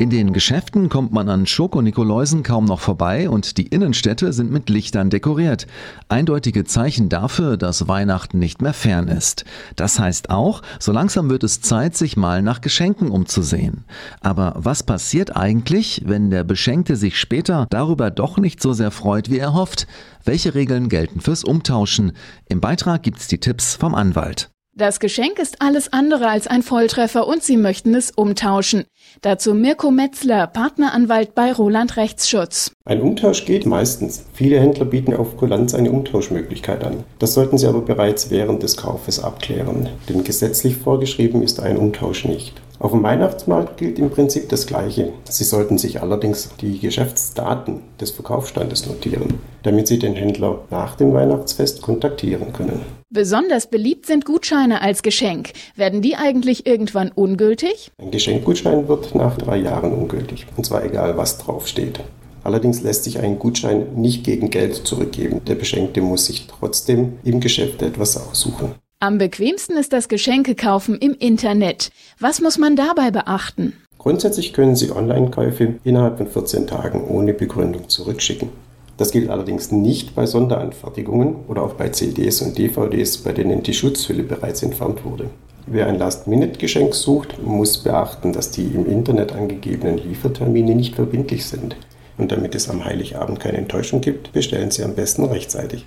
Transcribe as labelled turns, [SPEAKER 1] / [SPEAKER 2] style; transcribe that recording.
[SPEAKER 1] In den Geschäften kommt man an Schokonikoläusen kaum noch vorbei und die Innenstädte sind mit Lichtern dekoriert. Eindeutige Zeichen dafür, dass Weihnachten nicht mehr fern ist. Das heißt auch, so langsam wird es Zeit, sich mal nach Geschenken umzusehen. Aber was passiert eigentlich, wenn der Beschenkte sich später darüber doch nicht so sehr freut, wie er hofft? Welche Regeln gelten fürs Umtauschen? Im Beitrag gibt's die Tipps vom Anwalt.
[SPEAKER 2] Das Geschenk ist alles andere als ein Volltreffer und Sie möchten es umtauschen. Dazu Mirko Metzler, Partneranwalt bei Roland Rechtsschutz.
[SPEAKER 3] Ein Umtausch geht meistens. Viele Händler bieten auf Kulanz eine Umtauschmöglichkeit an. Das sollten Sie aber bereits während des Kaufes abklären, denn gesetzlich vorgeschrieben ist ein Umtausch nicht. Auf dem Weihnachtsmarkt gilt im Prinzip das Gleiche. Sie sollten sich allerdings die Geschäftsdaten des Verkaufsstandes notieren, damit Sie den Händler nach dem Weihnachtsfest kontaktieren können.
[SPEAKER 2] Besonders beliebt sind Gutscheine als Geschenk. Werden die eigentlich irgendwann ungültig?
[SPEAKER 3] Ein Geschenkgutschein wird nach drei Jahren ungültig, und zwar egal, was draufsteht. Allerdings lässt sich ein Gutschein nicht gegen Geld zurückgeben. Der Beschenkte muss sich trotzdem im Geschäft etwas aussuchen.
[SPEAKER 2] Am bequemsten ist das Geschenkekaufen im Internet. Was muss man dabei beachten?
[SPEAKER 3] Grundsätzlich können Sie Online-Käufe innerhalb von 14 Tagen ohne Begründung zurückschicken. Das gilt allerdings nicht bei Sonderanfertigungen oder auch bei CDs und DVDs, bei denen die Schutzhülle bereits entfernt wurde. Wer ein Last-Minute-Geschenk sucht, muss beachten, dass die im Internet angegebenen Liefertermine nicht verbindlich sind. Und damit es am Heiligabend keine Enttäuschung gibt, bestellen Sie am besten rechtzeitig